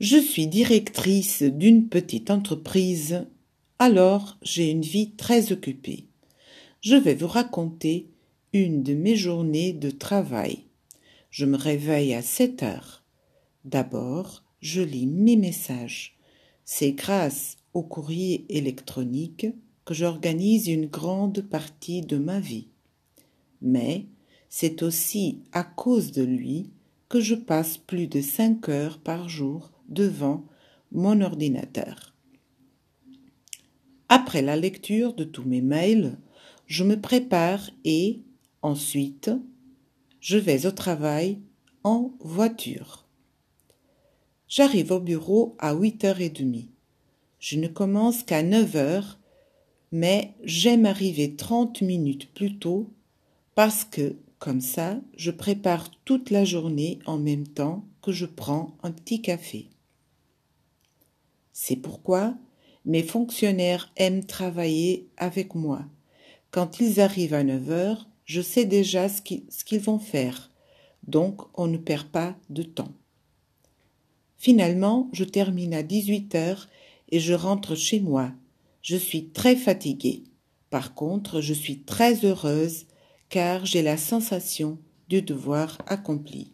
Je suis directrice d'une petite entreprise, alors j'ai une vie très occupée. Je vais vous raconter une de mes journées de travail. Je me réveille à 7 heures. D'abord, je lis mes messages. C'est grâce au courrier électronique que j'organise une grande partie de ma vie. Mais c'est aussi à cause de lui que je passe plus de cinq heures par jour devant mon ordinateur. Après la lecture de tous mes mails, je me prépare et, ensuite, je vais au travail en voiture. J'arrive au bureau à huit heures et demie. Je ne commence qu'à neuf heures, mais j'aime arriver trente minutes plus tôt parce que, comme ça, je prépare toute la journée en même temps que je prends un petit café. C'est pourquoi mes fonctionnaires aiment travailler avec moi. Quand ils arrivent à 9 heures, je sais déjà ce qu'ils vont faire, donc on ne perd pas de temps. Finalement, je termine à 18 heures et je rentre chez moi. Je suis très fatiguée. Par contre, je suis très heureuse car j'ai la sensation du devoir accompli.